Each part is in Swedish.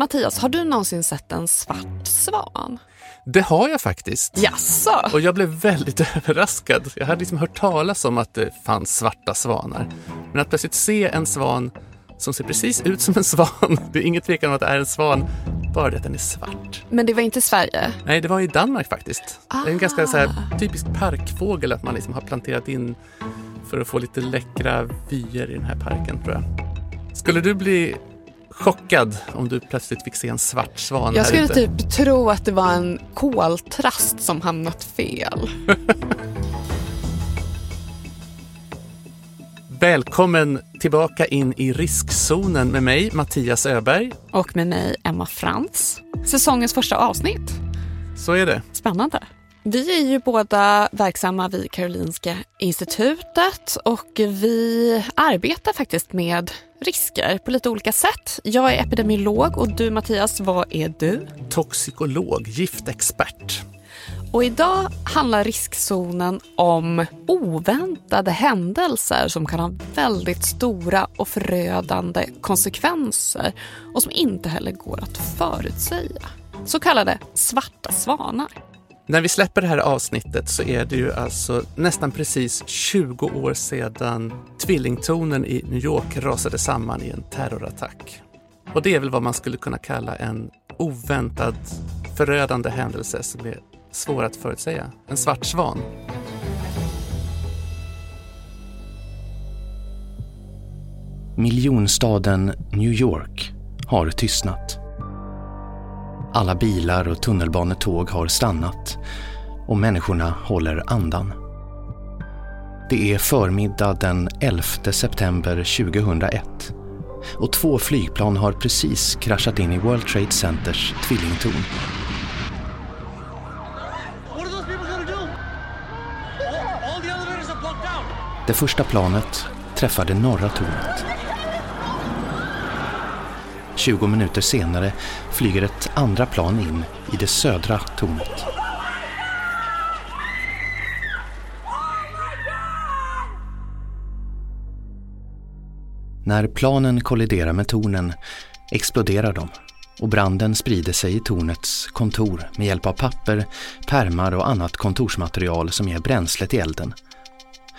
Mattias, har du någonsin sett en svart svan? Det har jag faktiskt. Jaså? Och jag blev väldigt överraskad. Jag hade liksom hört talas om att det fanns svarta svanar. Men att plötsligt se en svan som ser precis ut som en svan, det är inget tvekan om att det är en svan, bara det att den är svart. Men det var inte i Sverige? Nej, det var i Danmark faktiskt. Ah. En ganska så här, typisk parkfågel att man liksom har planterat in för att få lite läckra vyer i den här parken tror jag. Skulle du bli chockad om du plötsligt fick se en svart svan Jag skulle typ tro att det var en koltrast som hamnat fel. Välkommen tillbaka in i riskzonen med mig, Mattias Öberg. Och med mig, Emma Frans. Säsongens första avsnitt. Så är det. Spännande. Vi är ju båda verksamma vid Karolinska institutet och vi arbetar faktiskt med risker på lite olika sätt. Jag är epidemiolog och du Mattias, vad är du? Toxikolog, giftexpert. Och idag handlar riskzonen om oväntade händelser som kan ha väldigt stora och förödande konsekvenser och som inte heller går att förutsäga. Så kallade svarta svanar. När vi släpper det här avsnittet så är det ju alltså nästan precis 20 år sedan tvillingtornen i New York rasade samman i en terrorattack. Och det är väl vad man skulle kunna kalla en oväntad förödande händelse som är svår att förutsäga. En svart svan. Miljonstaden New York har tystnat. Alla bilar och tunnelbanetåg har stannat och människorna håller andan. Det är förmiddag den 11 september 2001 och två flygplan har precis kraschat in i World Trade Centers tvillingtorn. Det första planet träffade norra tornet. 20 minuter senare flyger ett andra plan in i det södra tornet. När planen kolliderar med tornen exploderar de och branden sprider sig i tornets kontor med hjälp av papper, pärmar och annat kontorsmaterial som ger bränsle till elden.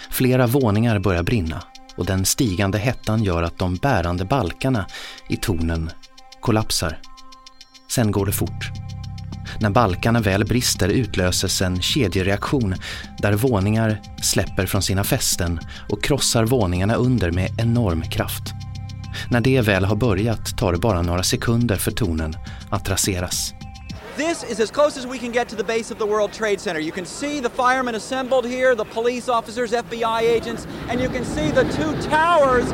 Flera våningar börjar brinna och den stigande hettan gör att de bärande balkarna i tornen kollapsar. Sen går det fort. När balkarna väl brister utlöses en kedjereaktion där våningar släpper från sina fästen och krossar våningarna under med enorm kraft. När det väl har börjat tar det bara några sekunder för tornen att raseras. This is as close as we can get to the base of the World Trade Center. You can see the firemen assembled here, the police officers, FBI agents, and you can see the two towers.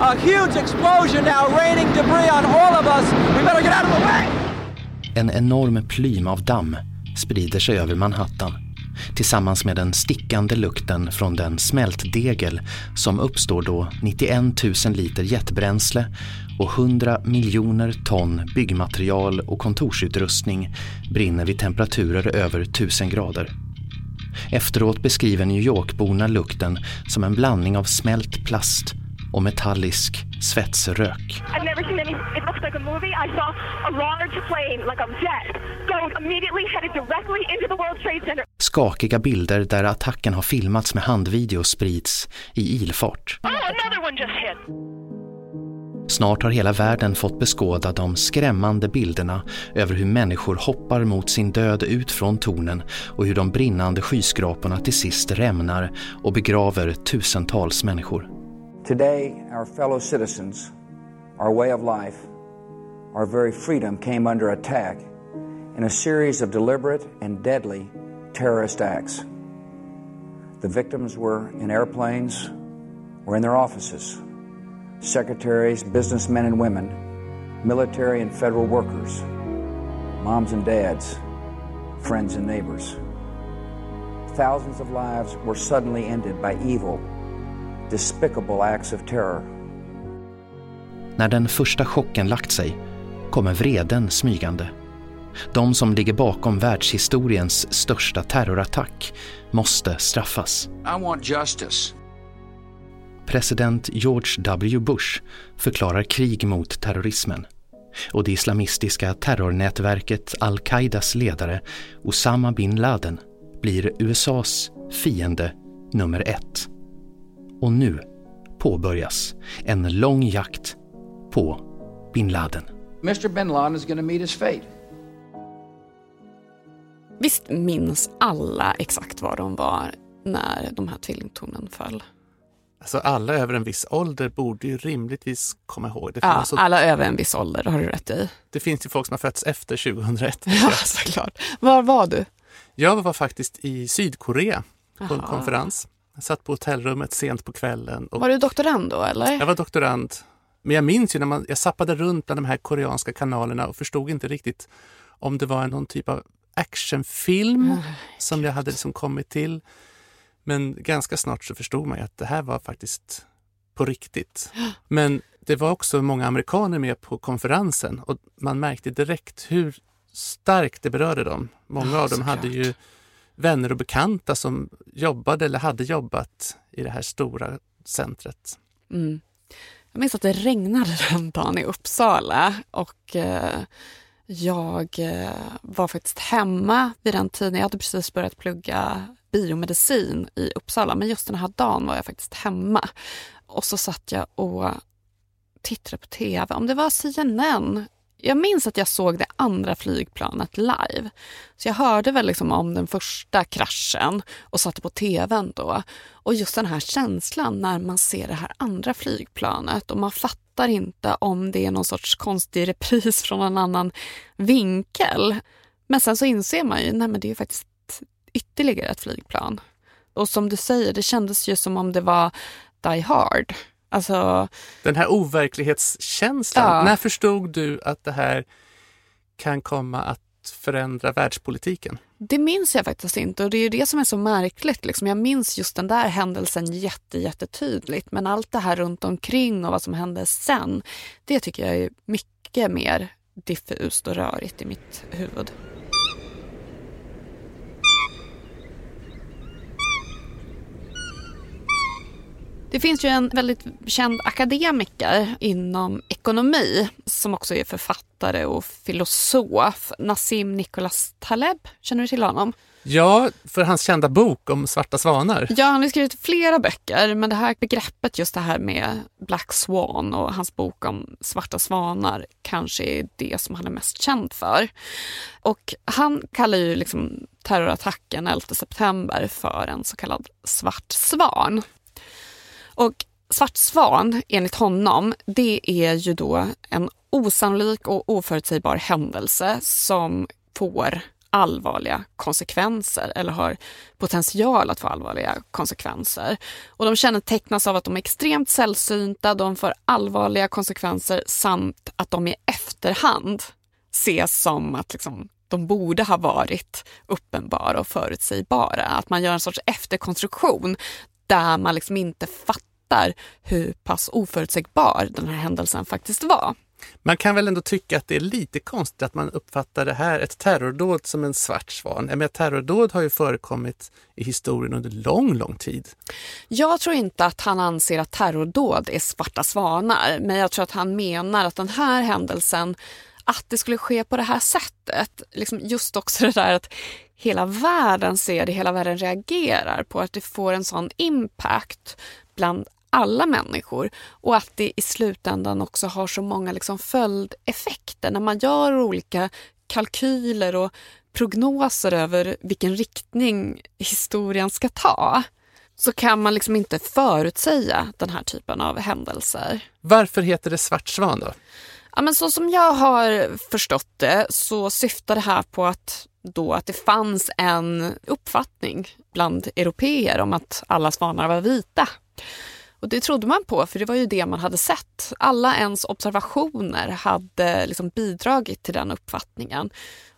A huge explosion now, raining debris on all of us. We better get out of the way! En enorm plym av damm sprider sig över Manhattan tillsammans med den stickande lukten från den smältdegel som uppstår då 91 000 liter jetbränsle och 100 miljoner ton byggmaterial och kontorsutrustning brinner vid temperaturer över 1000 grader. Efteråt beskriver New York-borna lukten som en blandning av smält plast och metallisk svetsrök. Like a movie. I saw a large plane, like a jet, go immediately headed directly into the World Trade Center. Skakiga bilder där attacken har filmats med handvideo sprids i ilfart. Oh, another one just hit. Snart har hela världen fått beskåda de skrämmande bilderna över hur människor hoppar mot sin död ut från tornen och hur de brinnande skyskraporna till sist rämnar och begraver tusentals människor. Today, our fellow citizens, our way of life, our very freedom came under attack in a series of deliberate and deadly terrorist acts. The victims were in airplanes or in their offices. Secretaries, businessmen and women, military and federal workers, moms and dads, friends and neighbors. Thousands of lives were suddenly ended by evil, despicable acts of terror. När den första chocken lagt sig kommer vreden smygande. De som ligger bakom världshistoriens största terrorattack måste straffas. I want justice. President George W. Bush förklarar krig mot terrorismen. och det islamistiska terrornätverket al-Qaidas ledare Osama bin Laden blir USAs fiende nummer ett. Och nu påbörjas en lång jakt på bin Laden. Mr. bin Laden is going to meet his fate. Visst minns alla exakt var de var när de här tvillingtornen föll? Alltså alla över en viss ålder borde ju rimligtvis komma ihåg det. Ja, så, alla över en viss ålder, har du rätt i. det finns ju folk som har fötts efter 2001. Ja, såklart. Var var du? Jag var faktiskt i Sydkorea på en Jaha. konferens. Jag satt på hotellrummet sent på kvällen. Och Var du doktorand då eller? Jag var doktorand. Men jag minns ju när man, jag sappade runt bland de här koreanska kanalerna och förstod inte riktigt om det var någon typ av actionfilm som jag hade liksom kommit till. Men ganska snart så förstod man ju att det här var faktiskt på riktigt. Men det var också många amerikaner med på konferensen och man märkte direkt hur starkt det berörde dem. Många Ja, av dem hade ju vänner och bekanta som jobbade eller hade jobbat i det här stora centret. Mm. Jag minns att det regnade den dagen i Uppsala och eh, jag eh, var faktiskt hemma vid den tiden. Jag hade precis börjat plugga biomedicin i Uppsala men just den här dagen var jag faktiskt hemma. Och så satt jag och tittade på tv, om det var CNN. Jag minns att jag såg det andra flygplanet live. Så jag hörde väl liksom om den första kraschen och satte på tvn då. Och just den här känslan när man ser det här andra flygplanet och man fattar inte om det är någon sorts konstig repris från en annan vinkel. Men sen så inser man ju, nej men det är faktiskt ytterligare ett flygplan. Och som du säger, det kändes ju som om det var Die Hard. Alltså, Den här overklighetskänslan, Ja. när förstod du att det här kan komma att förändra världspolitiken? Det minns jag faktiskt inte och det är det som är så märkligt. Liksom. Jag minns just den där händelsen jätte, jättetydligt men allt det här runt omkring och vad som hände sen, det tycker jag är mycket mer diffust och rörigt i mitt huvud. Det finns ju en väldigt känd akademiker inom ekonomi som också är författare och filosof, Nassim Nicholas Taleb. Känner du till honom? Ja, för hans kända bok om svarta svanar. Ja, han har skrivit flera böcker, men det här begreppet, just det här med Black Swan och hans bok om svarta svanar kanske är det som han är mest känd för. Och han kallar ju liksom terrorattacken 11 september för en så kallad svart svan. Och svart svan, enligt honom, det är ju då en osannolik och oförutsägbar händelse som får allvarliga konsekvenser eller har potential att få allvarliga konsekvenser. Och de kännetecknas av att de är extremt sällsynta, de får allvarliga konsekvenser samt att de i efterhand ses som att liksom, de borde ha varit uppenbara och förutsägbara. Att man gör en sorts efterkonstruktion där man liksom inte fattar hur pass oförutsägbar den här händelsen faktiskt var. Man kan väl ändå tycka att det är lite konstigt att man uppfattar det här, ett terrordåd, som en svart svan. Menar, terrordåd har ju förekommit i historien under lång, lång tid. Jag tror inte att han anser att terrordåd är svarta svanar, men jag tror att han menar att den här händelsen, att det skulle ske på det här sättet, liksom just också det där att hela världen ser det, hela världen reagerar på att det får en sån impact bland alla människor och att det i slutändan också har så många liksom följdeffekter när man gör olika kalkyler och prognoser över vilken riktning historien ska ta så kan man liksom inte förutsäga den här typen av händelser. Varför heter det svart svan då? Ja, men så som jag har förstått det så syftar det här på att, då att det fanns en uppfattning bland europeer om att alla svanar var vita. Och det trodde man på, för det var ju det man hade sett. Alla ens observationer hade liksom bidragit till den uppfattningen.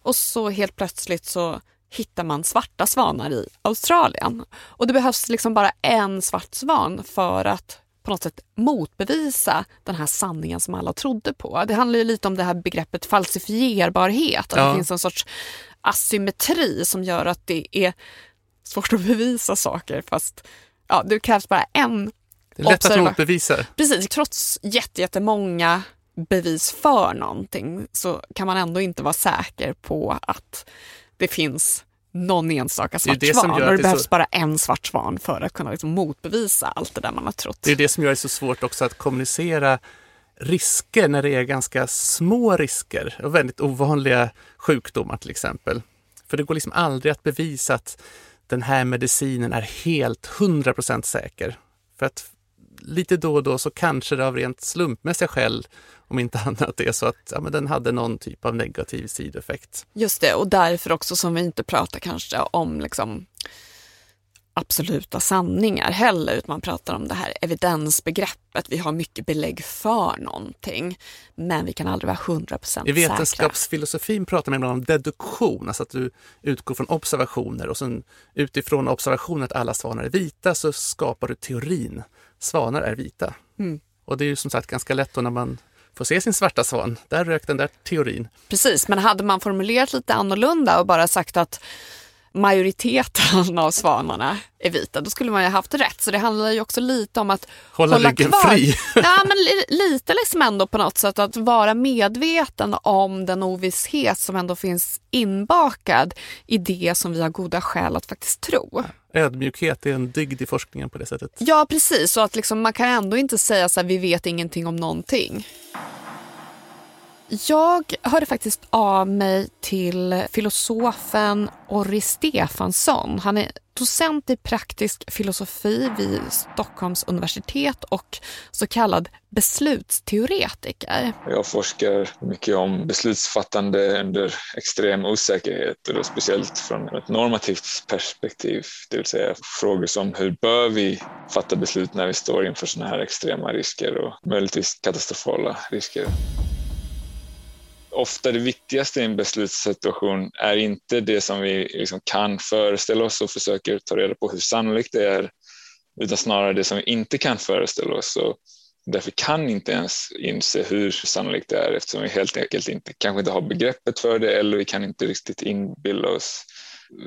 Och så helt plötsligt så hittar man svarta svanar i Australien. Och det behövs liksom bara en svart svan för att på något sätt motbevisa den här sanningen som alla trodde på. Det handlar ju lite om det här begreppet falsifierbarhet. Att Ja. det finns en sorts asymmetri som gör att det är svårt att bevisa saker fast ja, det krävs bara en Det är lätt att motbevisa. Precis, trots jätte- jättemånga bevis för någonting så kan man ändå inte vara säker på att det finns någon enstaka svart det som svan. gör Och det det behövs så- bara en svart svan för att kunna liksom motbevisa allt det där man har trott. Det är det som gör det så svårt också att kommunicera risker när det är ganska små risker och väldigt ovanliga sjukdomar till exempel. För det går liksom aldrig att bevisa att den här medicinen är helt 100% säker. För att lite då och då så kanske det av rent slumpmässiga skäl, om inte annat, är så att ja, men den hade någon typ av negativ sidoeffekt. Just det, och därför också som vi inte pratar kanske om liksom absoluta sanningar heller, utan man pratar om det här evidensbegreppet. Vi har mycket belägg för någonting, men vi kan aldrig vara 100% I säkra. vetenskapsfilosofin pratar man ibland om deduktion, alltså att du utgår från observationer och sen utifrån observationen att alla svanar är vita så skapar du teorin. Svanar är vita. Mm. Och det är ju som sagt ganska lätt då när man får se sin svarta svan. Där rök den där teorin. Precis, men hade man formulerat lite annorlunda och bara sagt att majoriteten av svanarna är vita, då skulle man ju haft rätt. Så det handlar ju också lite om att Hålla ryggen kvar. fri. Ja, men li- lite liksom ändå på något sätt att vara medveten om den ovisshet som ändå finns inbakad i det som vi har goda skäl att faktiskt tro. Ödmjukhet är en dygd i forskningen på det sättet. Ja, precis. Så att liksom, man kan ändå inte säga så här, vi vet ingenting om någonting. Jag hörde faktiskt av mig till filosofen Orri Stefansson. Han är docent i praktisk filosofi vid Stockholms universitet och så kallad beslutsteoretiker. Jag forskar mycket om beslutsfattande under extrem osäkerhet och då speciellt från ett normativt perspektiv, det vill säga frågor som hur bör vi fatta beslut när vi står inför sådana här extrema risker och möjligtvis katastrofala risker. Ofta det viktigaste i en beslutssituation är inte det som vi liksom kan föreställa oss och försöker ta reda på hur sannolikt det är, utan snarare det som vi inte kan föreställa oss. Och därför kan inte ens inse hur sannolikt det är eftersom vi helt enkelt inte, kanske inte har begreppet för det eller vi kan inte riktigt inbilla oss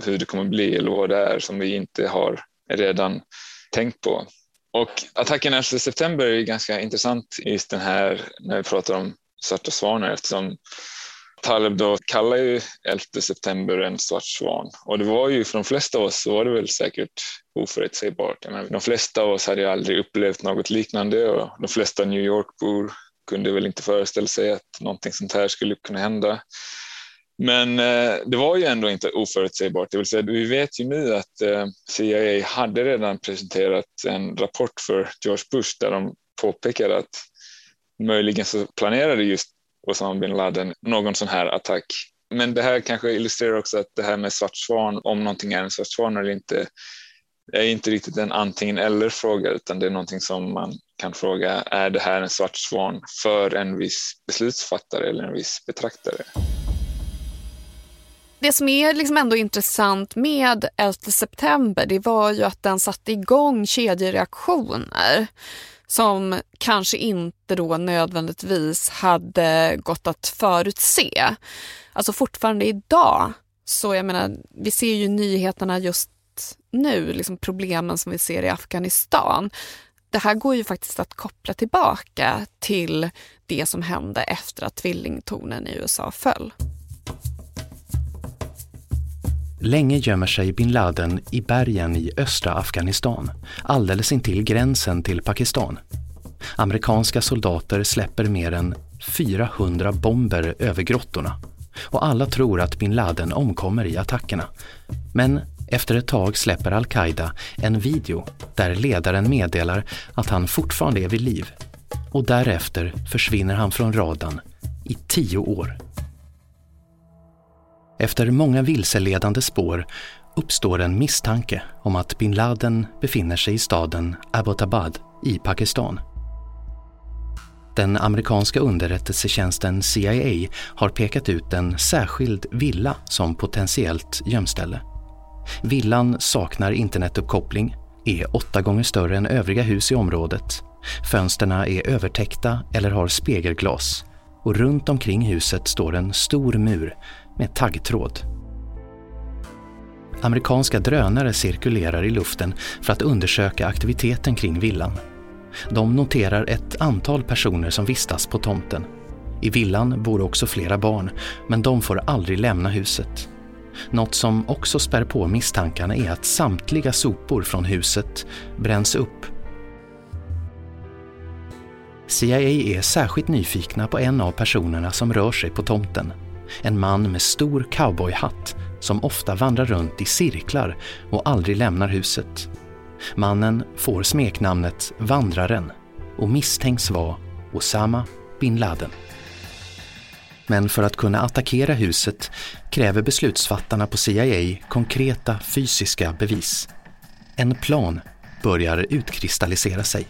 hur det kommer bli eller vad det är som vi inte har redan tänkt på. Och attacken 11 september är ganska intressant just den här när vi pratar om svarta svanar eftersom Taleb då kallar ju 11 september en svart svan och det var ju för de flesta av oss så var det väl säkert oförutsägbart. De flesta av oss hade ju aldrig upplevt något liknande och de flesta New York-bor kunde väl inte föreställa sig att någonting sånt här skulle kunna hända. Men eh, det var ju ändå inte oförutsägbart. Det vill säga, vi vet ju nu att eh, CIA hade redan presenterat en rapport för George Bush där de påpekade att möjligen så planerade just Osama bin Laden någon sån här attack. Men det här kanske illustrerar också att det här med svart svan, om någonting är en svart svan eller inte, är inte riktigt en antingen eller fråga utan det är någonting som man kan fråga, är det här en svart svan för en viss beslutsfattare eller en viss betraktare? Det som är liksom ändå intressant med 11 september det var ju att den satte igång kedjereaktioner som kanske inte då nödvändigtvis hade gått att förutse. Alltså fortfarande idag, så jag menar, vi ser ju nyheterna just nu, liksom problemen som vi ser i Afghanistan. Det här går ju faktiskt att koppla tillbaka till det som hände efter att tvillingtornen i USA föll. Länge gömmer sig bin Laden i bergen i östra Afghanistan, alldeles intill gränsen till Pakistan. Amerikanska soldater släpper mer än 400 bomber över grottorna och alla tror att bin Laden omkommer i attackerna. Men efter ett tag släpper al-Qaida en video där ledaren meddelar att han fortfarande är vid liv och därefter försvinner han från radarn i tio år. Efter många vilseledande spår uppstår en misstanke om att bin Laden befinner sig i staden Abbottabad i Pakistan. Den amerikanska underrättelsetjänsten CIA har pekat ut en särskild villa som potentiellt gömställe. Villan saknar internetuppkoppling, är åtta gånger större än övriga hus i området. Fönsterna är övertäckta eller har spegelglas och runt omkring huset står en stor mur med taggtråd. Amerikanska drönare cirkulerar i luften för att undersöka aktiviteten kring villan. De noterar ett antal personer som vistas på tomten. I villan bor också flera barn, men de får aldrig lämna huset. Något som också spär på misstankarna är att samtliga sopor från huset bränns upp. CIA är särskilt nyfikna på en av personerna som rör sig på tomten. En man med stor cowboyhatt som ofta vandrar runt i cirklar och aldrig lämnar huset. Mannen får smeknamnet Vandraren och misstänks vara Osama bin Laden. Men för att kunna attackera huset kräver beslutsfattarna på CIA konkreta fysiska bevis. En plan börjar utkristallisera sig.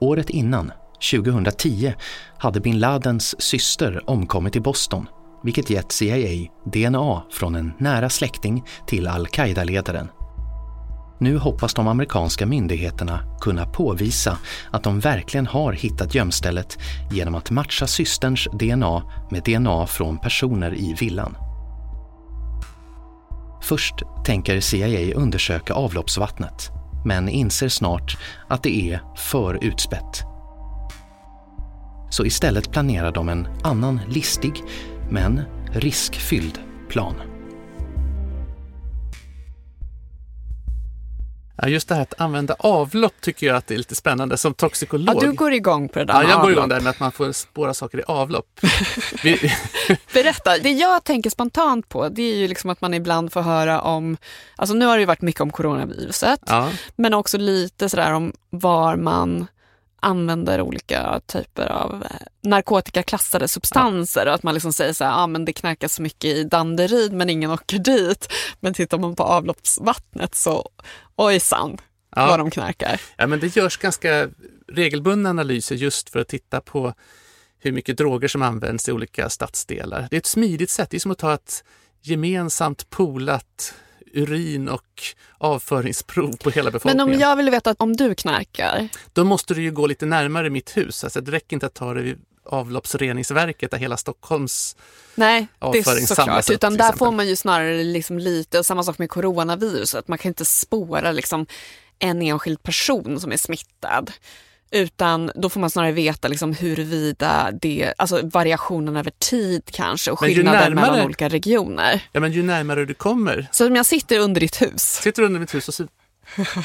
Året innan, 2010, hade bin Ladens syster omkommit i Boston vilket gett CIA DNA från en nära släkting till al-Qaida-ledaren. Nu hoppas de amerikanska myndigheterna kunna påvisa att de verkligen har hittat gömstället genom att matcha systerns DNA med DNA från personer i villan. Först tänker CIA undersöka avloppsvattnet, men inser snart att det är för utspätt. Så istället planerar de en annan listig men riskfylld plan. Ja, just det här att använda avlopp tycker jag att det är lite spännande som toxikolog. Ja, du går igång på det där Ja, med jag går igång där med att man får spåra saker i avlopp. Berätta. Det jag tänker spontant på det är ju liksom att man ibland får höra om, alltså nu har det ju varit mycket om coronaviruset, ja, men också lite sådär om var man använder olika typer av eh, narkotikaklassade substanser och att man liksom säger så här, ah, men det knarkas så mycket i Danderyd men ingen åker dit. Men tittar man på avloppsvattnet så ojsan Ja. vad de knarkar. ja, men det görs ganska regelbundna analyser just för att titta på hur mycket droger som används i olika stadsdelar. Det är ett smidigt sätt. Det är som att ta ett gemensamt polat urin och avföringsprov på hela Men befolkningen. om jag vill veta om du knarkar, Då måste du ju gå lite närmare mitt hus. Alltså, det räcker inte att ta det vid avloppsreningsverket där hela Stockholms... nej det Avföring är samlas såklart, utan där får man ju snarare liksom lite, och samma sak med coronaviruset, man kan inte spåra liksom en enskild person som är smittad. Utan då får man snarare veta liksom huruvida det, alltså variationen över tid kanske och skillnader närmare- mellan olika regioner. Ja, men ju närmare du kommer. Så om jag sitter under ditt hus, Sitter du under mitt hus och så...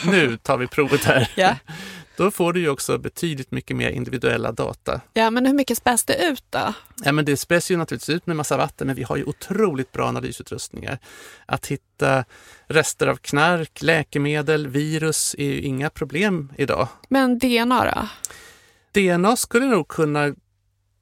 Nu tar vi provet här. ja, Då får du ju också betydligt mycket mer individuella data. ja men hur mycket späs det ut då? Ja, men det späs ju naturligtvis ut med massa vatten, men vi har ju otroligt bra analysutrustningar. Att hitta rester av knark, läkemedel, virus är ju inga problem idag. Men DNA då? DNA skulle nog kunna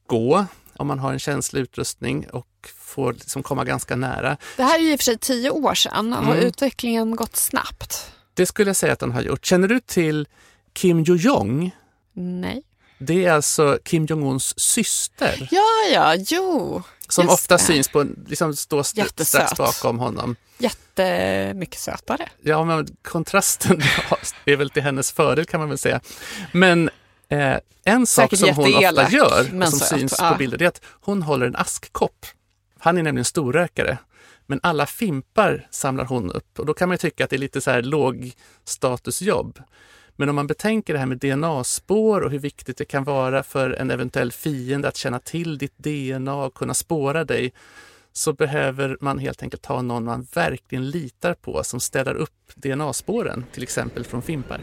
gå om man har en känslig utrustning och får liksom komma ganska nära. Det här är ju i och för sig tio år sedan, har Mm. utvecklingen gått snabbt? Det skulle jag säga att den har gjort. Känner du till Kim Jo-Jong? Nej. Det är alltså Kim Jong-Uns syster Ja, ja, jo. som ofta det. syns på, liksom står st- Jättesöt. strax bakom honom. Jättemycket sötare. Ja, men kontrasten är väl till hennes fördel kan man väl säga. Men eh, en sak Säkert som hon ofta gör, som söt, syns ja. på bilder, det är att hon håller en askkopp. Han är nämligen storrökare. Men alla fimpar samlar hon upp och då kan man ju tycka att det är lite så här lågstatusjobb. Men om man betänker det här med DNA-spår och hur viktigt det kan vara för en eventuell fiende att känna till ditt DNA och kunna spåra dig så behöver man helt enkelt ha någon man verkligen litar på som städar upp DNA-spåren, till exempel från fimpar.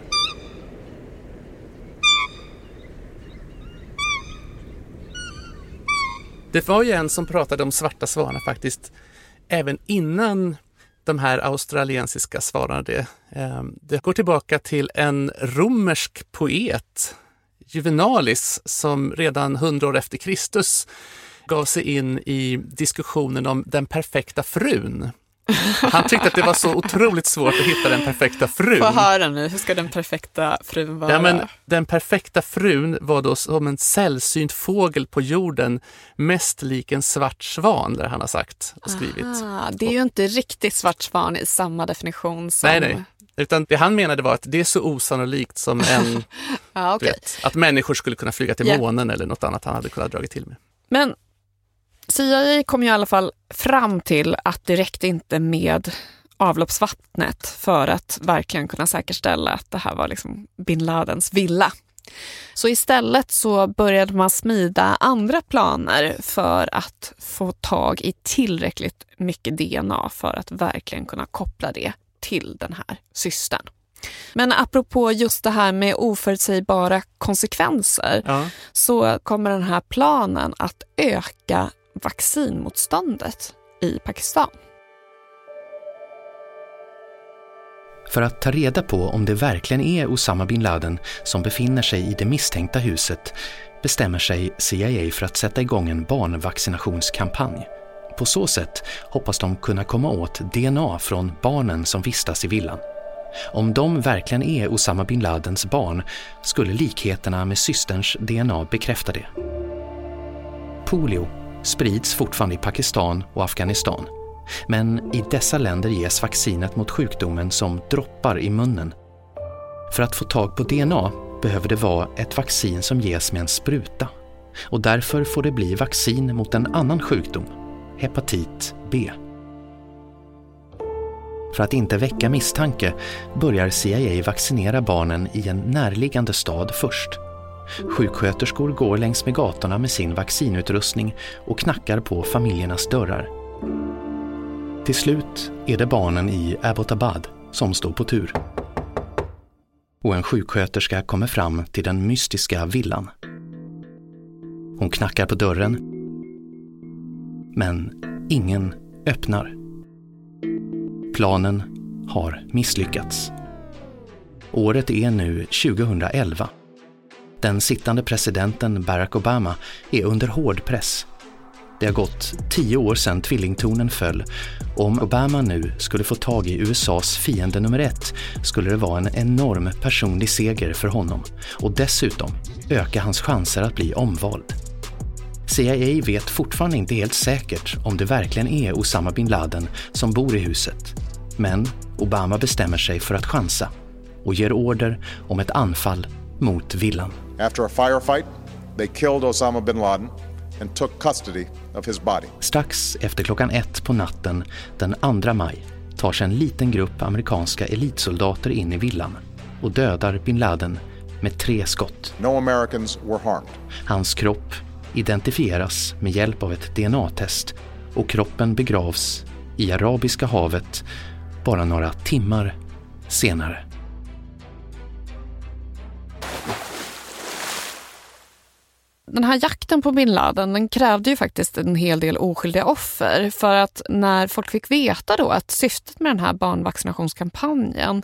Det var ju en som pratade om svarta svanar faktiskt även innan de här australiensiska svararna. Det, ehm, det går tillbaka till en romersk poet, Juvenalis, som redan hundra år efter Kristus gav sig in i diskussionen om den perfekta frun. Han tyckte att det var så otroligt svårt att hitta den perfekta frun. Få höra nu, hur ska den perfekta frun vara? Ja, men den perfekta frun var då som en sällsynt fågel på jorden, mest lik en svart svan, där han har sagt och skrivit. Ah, det är ju inte riktigt svart svan i samma definition som... Nej, nej. Utan det han menade var att det är så osannolikt som en, Ja, okej. vet, att människor skulle kunna flyga till Ja. månen eller något annat han hade kunnat dra till med. Men CIA kom ju i alla fall fram till att det räckte inte med avloppsvattnet för att verkligen kunna säkerställa att det här var liksom bin Ladens villa. Så istället så började man smida andra planer för att få tag i tillräckligt mycket DNA för att verkligen kunna koppla det till den här systern. Men apropå just det här med oförutsägbara konsekvenser Ja. så kommer den här planen att öka vaccinmotståndet i Pakistan. För att ta reda på om det verkligen är Osama bin Laden som befinner sig i det misstänkta huset bestämmer sig CIA för att sätta igång en barnvaccinationskampanj. På så sätt hoppas de kunna komma åt DNA från barnen som vistas i villan. Om de verkligen är Osama bin Ladens barn skulle likheterna med systerns DNA bekräfta det. Polio sprids fortfarande i Pakistan och Afghanistan. Men i dessa länder ges vaccinet mot sjukdomen som droppar i munnen. För att få tag på DNA behöver det vara ett vaccin som ges med en spruta. Och därför får det bli vaccin mot en annan sjukdom, hepatit B. För att inte väcka misstanke börjar CIA vaccinera barnen i en närliggande stad först. Sjuksköterskor går längs med gatorna med sin vaccinutrustning och knackar på familjernas dörrar. Till slut är det barnen i Abbottabad som står på tur. Och en sjuksköterska kommer fram till den mystiska villan. Hon knackar på dörren. Men ingen öppnar. Planen har misslyckats. Året är nu 2011. Den sittande presidenten Barack Obama är under hård press. Det har gått tio år sedan tvillingtornen föll och om Obama nu skulle få tag i USAs fiende nummer ett skulle det vara en enorm personlig seger för honom och dessutom öka hans chanser att bli omvald. CIA vet fortfarande inte helt säkert om det verkligen är Osama bin Laden som bor i huset. Men Obama bestämmer sig för att chansa och ger order om ett anfall mot villan. After a firefight, they killed Osama bin Laden and took custody of his body. Strax efter klockan ett på natten den 2 maj tar sig en liten grupp amerikanska elitsoldater in i villan och dödar bin Laden med tre skott. No Americans were harmed. Hans kropp identifieras med hjälp av ett DNA-test och kroppen begravs i Arabiska havet bara några timmar senare. Den här jakten på bin Laden den krävde ju faktiskt en hel del oskyldiga offer. För att när folk fick veta då att syftet med den här barnvaccinationskampanjen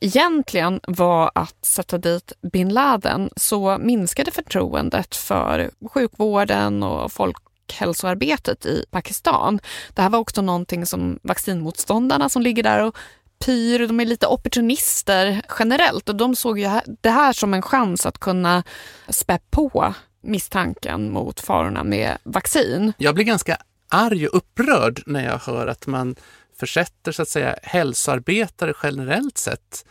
egentligen var att sätta dit bin Laden så minskade förtroendet för sjukvården och folkhälsoarbetet i Pakistan. Det här var också någonting som vaccinmotståndarna som ligger där och pyr, de är lite opportunister generellt och de såg ju det här som en chans att kunna spä på misstanken mot farorna med vaccin. Jag blir ganska arg och upprörd när jag hör att man försätter så att säga hälsoarbetare generellt sett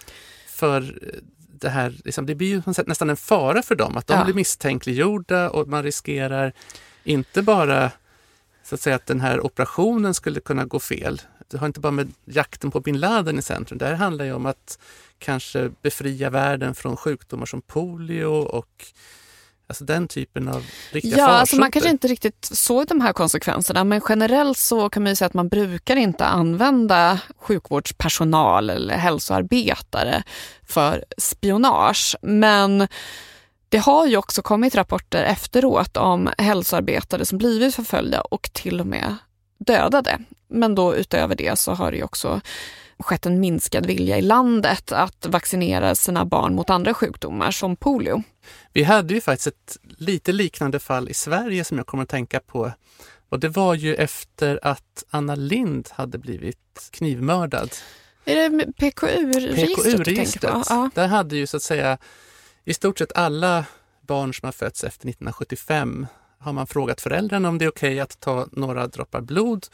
för det här, liksom, det blir ju nästan en fara för dem att de Ja. blir misstänkliggjorda och man riskerar inte bara så att säga att den här operationen skulle kunna gå fel. Det har inte bara med jakten på bin Laden i centrum. Det här handlar ju om att kanske befria världen från sjukdomar som polio och alltså den typen av riktiga Ja, alltså man kanske inte riktigt såg de här konsekvenserna men generellt så kan man ju säga att man brukar inte använda sjukvårdspersonal eller hälsoarbetare för spionage. Men det har ju också kommit rapporter efteråt om hälsoarbetare som blivit förföljda och till och med dödade. Men då utöver det så har det ju också skett en minskad vilja i landet att vaccinera sina barn mot andra sjukdomar som polio. Vi hade ju faktiskt ett lite liknande fall i Sverige som jag kommer att tänka på. Och det var ju efter att Anna Lind hade blivit knivmördad. Är det PKU-registret? PKU-registret. Ja. Där hade ju så att säga i stort sett alla barn som har fötts efter 1975 har man frågat föräldrarna om det är okej att ta några droppar blod.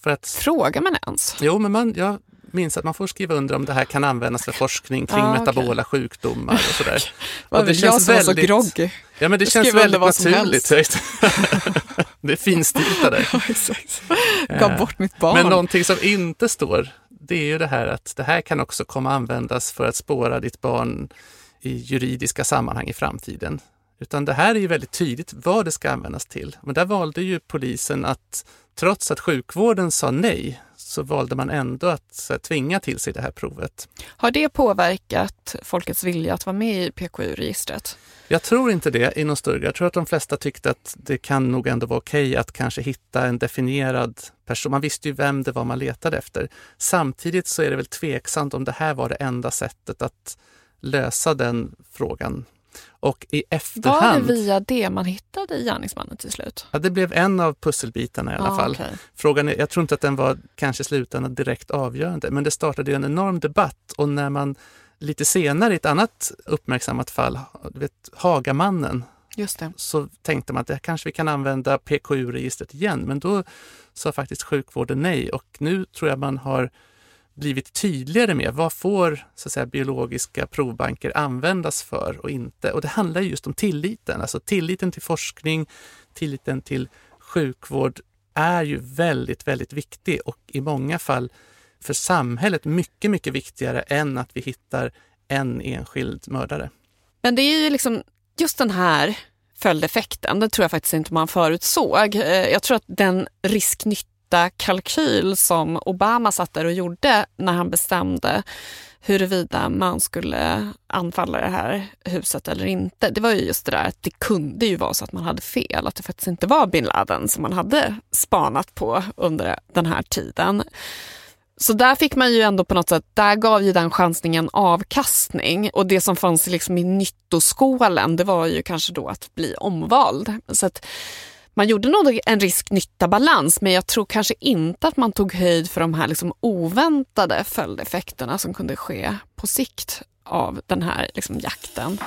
För att, Frågar man ens? jo, men man, jag minns att man får skriva under om det här kan användas för forskning kring Ah, okej. metabola sjukdomar och sådär. Och det jag som var så groggy? Ja, men det Jag känns väldigt naturligt. det är finstilta där. Ja, exakt. Gav Eh, bort mitt barn. Men någonting som inte står det är ju det här att det här kan också komma användas för att spåra ditt barn i juridiska sammanhang i framtiden. Utan det här är ju väldigt tydligt vad det ska användas till. Men där valde ju polisen att, trots att sjukvården sa nej, så valde man ändå att här, tvinga till sig det här provet. Har det påverkat folkets vilja att vara med i PKU-registret? Jag tror inte det i någon större. Jag tror att de flesta tyckte att det kan nog ändå vara okej att kanske hitta en definierad person. Man visste ju vem det var man letade efter. Samtidigt så är det väl tveksamt om det här var det enda sättet att lösa den frågan. Och i efterhand... Var det via det man hittade gärningsmannen till slut? Ja, det blev en av pusselbitarna i alla Ah, fall. okej. Frågan är, jag tror inte att den var kanske i slutändan direkt avgörande, men det startade ju en enorm debatt och när man lite senare i ett annat uppmärksammat fall, du vet, Hagamannen, Just det. så tänkte man att det kanske vi kan använda PKU-registret igen, men då sa faktiskt sjukvården nej och nu tror jag man har blivit tydligare med vad får så att säga, biologiska provbanker användas för och inte. Och det handlar just om tilliten, alltså tilliten till forskning, tilliten till sjukvård är ju väldigt, väldigt viktig och i många fall för samhället mycket, mycket viktigare än att vi hittar en enskild mördare. Men det är ju liksom just den här följdeffekten, den tror jag faktiskt inte man förutsåg. Eh, jag tror att den risknytta kalkyl som Obama satt där och gjorde när han bestämde huruvida man skulle anfalla det här huset eller inte. Det var ju just det där att det kunde ju vara så att man hade fel, att det faktiskt inte var bin Laden som man hade spanat på under den här tiden. Så där fick man ju ändå på något sätt, där gav ju den chansningen avkastning och det som fanns liksom i nyttoskålen det var ju kanske då att bli omvald. Så att man gjorde nog en risk-nytta-balans men jag tror kanske inte att man tog höjd för de här liksom oväntade följdeffekterna som kunde ske på sikt av den här liksom jakten.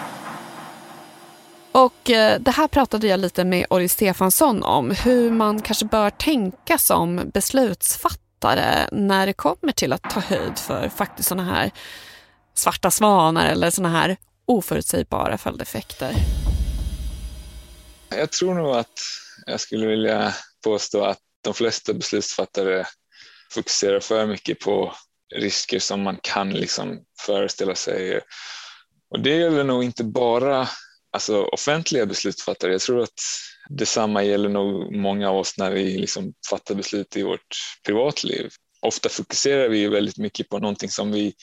Och eh, det här pratade jag lite med Ori Stefansson om, hur man kanske bör tänka som beslutsfattare när det kommer till att ta höjd för faktiskt sådana här svarta svanar eller sådana här oförutsägbara följdeffekter. Jag tror nog att jag skulle vilja påstå att de flesta beslutsfattare fokuserar för mycket på risker som man kan liksom föreställa sig. Och det gäller nog inte bara alltså, offentliga beslutsfattare. Jag tror att detsamma gäller nog många av oss när vi liksom fattar beslut i vårt privatliv. Ofta fokuserar vi väldigt mycket på någonting som vi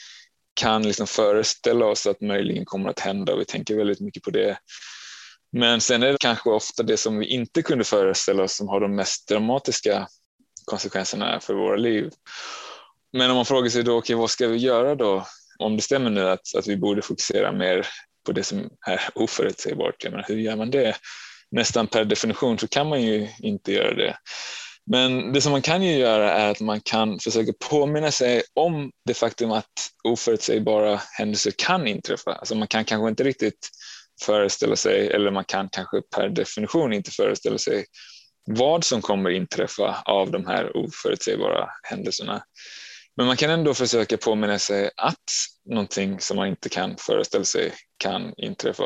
kan liksom föreställa oss att möjligen kommer att hända och vi tänker väldigt mycket på det. Men sen är det kanske ofta det som vi inte kunde föreställa oss som har de mest dramatiska konsekvenserna för våra liv. Men om man frågar sig då, okay, vad ska vi göra då? Om det stämmer nu att, att vi borde fokusera mer på det som är oförutsägbart, jag menar, hur gör man det? Nästan per definition så kan man ju inte göra det. Men det som man kan ju göra är att man kan försöka påminna sig om det faktum att oförutsägbara händelser kan inträffa. Alltså man kan kanske inte riktigt föreställa sig, eller man kan kanske per definition inte föreställa sig vad som kommer inträffa av de här oförutsägbara händelserna. Men man kan ändå försöka påminna sig att någonting som man inte kan föreställa sig kan inträffa.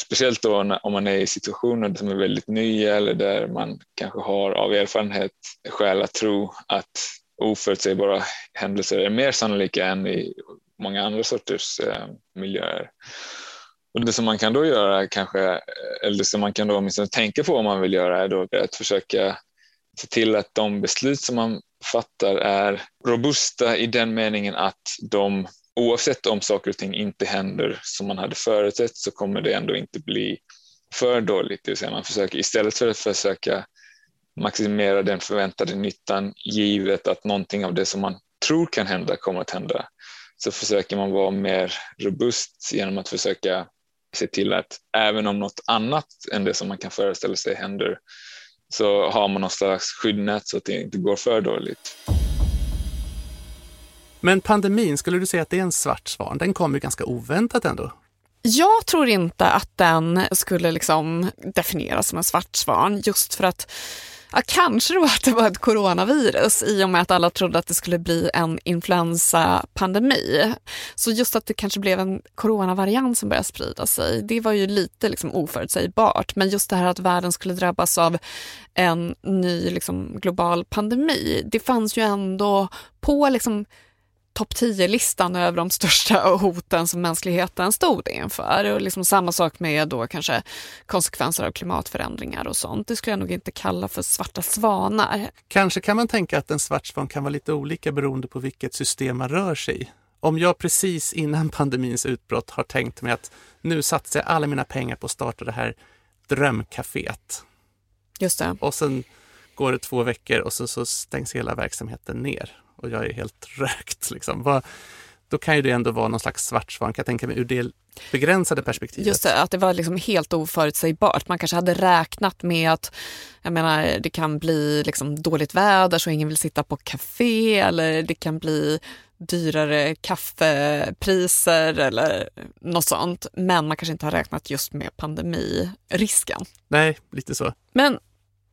Speciellt då om man är i situationer som är väldigt nya eller där man kanske har av erfarenhet skäl att tro att oförutsägbara händelser är mer sannolika än i många andra sorters eh, miljöer. Och det som man kan då göra kanske, eller det som man kan då åtminstone tänka på om man vill göra är då att försöka se till att de beslut som man fattar är robusta i den meningen att de oavsett om saker och ting inte händer som man hade förutsett så kommer det ändå inte bli för dåligt. Det vill säga man försöker istället för att försöka maximera den förväntade nyttan givet att någonting av det som man tror kan hända kommer att hända så försöker man vara mer robust genom att försöka se till att även om något annat än det som man kan föreställa sig händer så har man någon slags skyddsnät så att det inte går för dåligt. Men pandemin, skulle du säga att det är en svart svan? Den kom ju ganska oväntat ändå. Jag tror inte att den skulle liksom definieras som en svart svan just för att Ja, kanske då att det var ett coronavirus i och med att alla trodde att det skulle bli en influensapandemi. Så just att det kanske blev en coronavariant som började sprida sig, det var ju lite liksom oförutsägbart. Men just det här att världen skulle drabbas av en ny liksom global pandemi, det fanns ju ändå på liksom topp 10-listan över de största hoten som mänskligheten stod inför. Och liksom samma sak med då kanske konsekvenser av klimatförändringar och sånt. Det skulle jag nog inte kalla för svarta svanar. Kanske kan man tänka att en svart svan kan vara lite olika beroende på vilket system man rör sig i. Om jag precis innan pandemins utbrott har tänkt mig att nu satsar jag alla mina pengar på att starta det här drömcaféet. Just det. Och sen går det två veckor och så, så stängs hela verksamheten ner och jag är helt rökt. Liksom. Vad, då kan ju det ändå vara någon slags svart svan, kan jag tänka mig, ur det begränsade perspektivet. Just det, att det var liksom helt oförutsägbart. Man kanske hade räknat med att jag menar, det kan bli liksom dåligt väder så ingen vill sitta på café eller det kan bli dyrare kaffepriser eller något sånt. Men man kanske inte har räknat just med pandemirisken. Nej, lite så. Men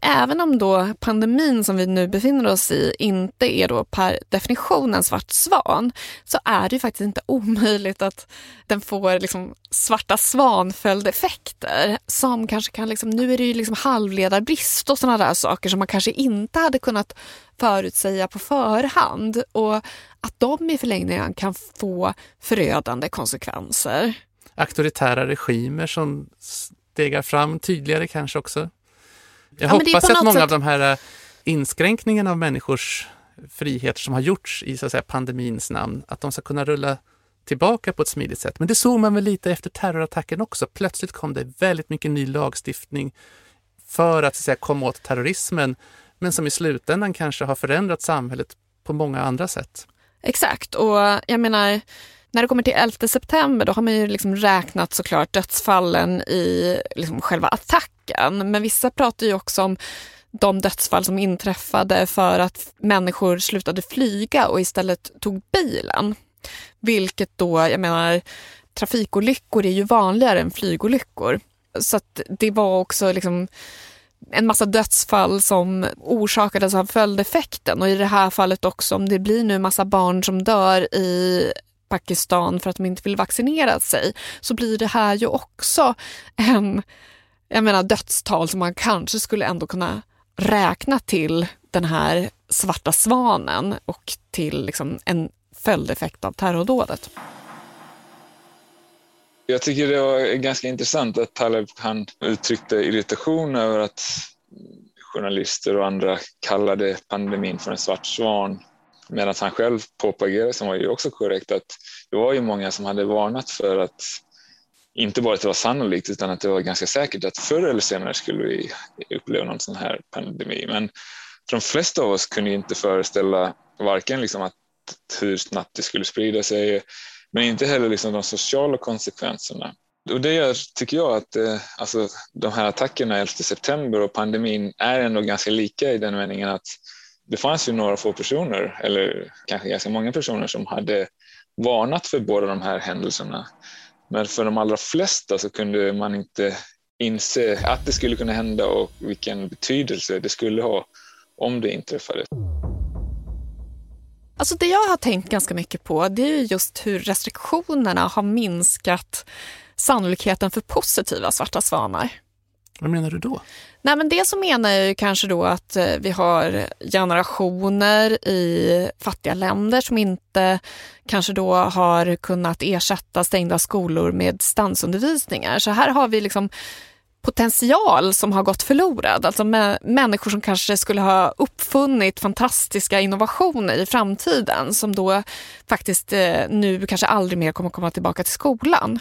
även om då pandemin som vi nu befinner oss i inte är då per definition en svart svan så är det ju faktiskt inte omöjligt att den får liksom svarta svanföljdeffekter som kanske kan, liksom, nu är det ju liksom halvledarbrist och sådana där saker som man kanske inte hade kunnat förutsäga på förhand och att de i förlängningen kan få förödande konsekvenser. Auktoritära regimer som stegar fram tydligare kanske också. Jag Ja, hoppas att många sätt- av de här äh, inskränkningarna av människors friheter som har gjorts i så att säga, pandemins namn, att de ska kunna rulla tillbaka på ett smidigt sätt. Men det såg man väl lite efter terrorattacken också. Plötsligt kom det väldigt mycket ny lagstiftning för att, så att säga, komma åt terrorismen, men som i slutändan kanske har förändrat samhället på många andra sätt. Exakt, och jag menar när det kommer till 11 september då har man ju liksom räknat såklart dödsfallen i liksom själva attacken. Men vissa pratar ju också om de dödsfall som inträffade för att människor slutade flyga och istället tog bilen. Vilket då, jag menar, trafikolyckor är ju vanligare än flygolyckor. Så att det var också liksom en massa dödsfall som orsakades av följdeffekten och i det här fallet också om det blir nu massa barn som dör i Pakistan för att de inte vill vaccinera sig så blir det här ju också en jag menar, dödstal som man kanske skulle ändå kunna räkna till den här svarta svanen och till liksom en följdeffekt av terrordådet. Jag tycker det var ganska intressant att Taleb han uttryckte irritation över att journalister och andra kallade pandemin för en svart svan. Medan han själv propagerade, som var ju också korrekt, att det var ju många som hade varnat för att inte bara att det var sannolikt utan att det var ganska säkert att förr eller senare skulle vi uppleva någon sån här pandemi. Men för de flesta av oss kunde inte föreställa varken liksom att hur snabbt det skulle sprida sig men inte heller liksom de sociala konsekvenserna. Och det gör, tycker jag att eh, alltså, de här attackerna 11 september och pandemin är ändå ganska lika i den meningen att det fanns ju några få personer, eller kanske ganska många personer som hade varnat för båda de här händelserna. Men för de allra flesta så kunde man inte inse att det skulle kunna hända och vilken betydelse det skulle ha om det inträffade. Alltså det jag har tänkt ganska mycket på det är just hur restriktionerna har minskat sannolikheten för positiva svarta svanar. Vad menar du då? Nej, men det så menar jag ju kanske då att eh, vi har generationer i fattiga länder som inte kanske då har kunnat ersätta stängda skolor med distansundervisningar. Så här har vi liksom potential som har gått förlorad. Alltså med människor som kanske skulle ha uppfunnit fantastiska innovationer i framtiden som då faktiskt eh, nu kanske aldrig mer kommer komma tillbaka till skolan.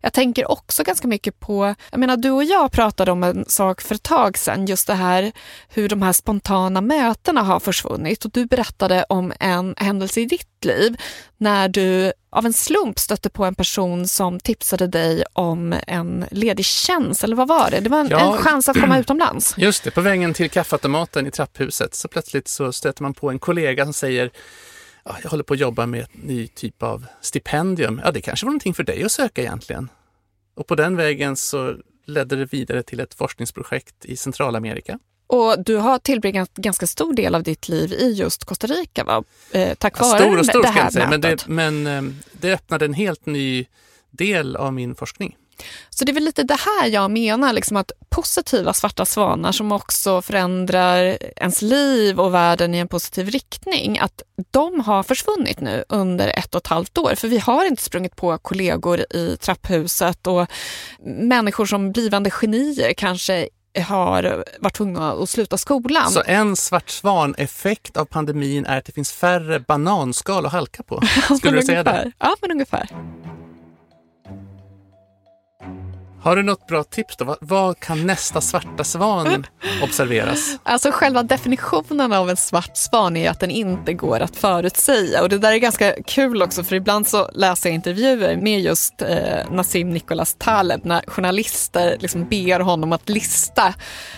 Jag tänker också ganska mycket på, jag menar du och jag pratade om en sak för ett tag sedan, just det här hur de här spontana mötena har försvunnit och du berättade om en händelse i ditt liv när du av en slump stötte på en person som tipsade dig om en ledig tjänst, eller vad var det? Det var en, Ja. en chans att komma utomlands. Just det, på vägen till kaffeautomaten i trapphuset så plötsligt så stöter man på en kollega som säger ja, jag håller på att jobba med en ny typ av stipendium. Ja, det kanske var någonting för dig att söka egentligen. Och på den vägen så ledde det vidare till ett forskningsprojekt i Centralamerika. Och du har tillbringat ganska stor del av ditt liv i just Costa Rica, va? Eh, tack Ja, vare stor och stor det ska jag här inte säga, men, det, men eh, det öppnade en helt ny del av min forskning. Så det är väl lite det här jag menar, liksom att positiva svarta svanar som också förändrar ens liv och världen i en positiv riktning, att de har försvunnit nu under ett och ett halvt år. För vi har inte sprungit på kollegor i trapphuset och människor som blivande genier kanske har varit tvungna att sluta skolan. Så en svart svan-effekt av pandemin är att det finns färre bananskal att halka på? Skulle du säga det? Ja, men ungefär. Har du något bra tips då? Vad, kan nästa svarta svan observeras? Alltså själva definitionen av en svart svan är att den inte går att förutsäga. Och det där är ganska kul också för ibland så läser jag intervjuer med just eh, Nassim Nicholas Taleb när journalister liksom ber honom att lista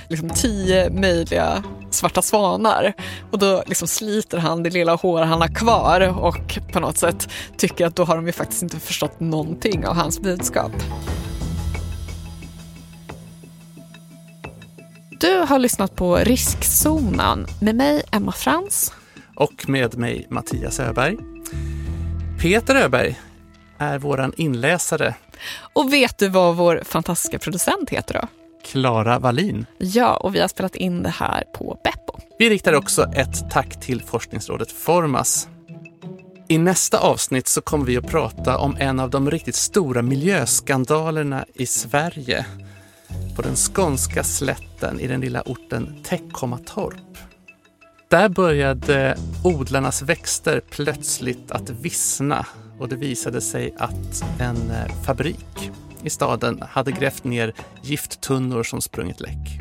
liksom, tio möjliga svarta svanar. Och då liksom sliter han det lilla hår han har kvar och på något sätt tycker att då har de ju faktiskt inte förstått någonting av hans budskap. Du har lyssnat på Riskzonen med mig, Emma Frans. Och med mig, Mattias Öberg. Peter Öberg är våran inläsare. Och vet du vad vår fantastiska producent heter då? Klara Wallin. Ja, och vi har spelat in det här på Beppo. Vi riktar också ett tack till forskningsrådet Formas. I nästa avsnitt så kommer vi att prata om en av de riktigt stora miljöskandalerna i Sverige på den skånska slätten i den lilla orten Teckomatorp. Där började odlarnas växter plötsligt att vissna och det visade sig att en eh, fabrik i staden hade grävt ner gifttunnor som sprungit läck.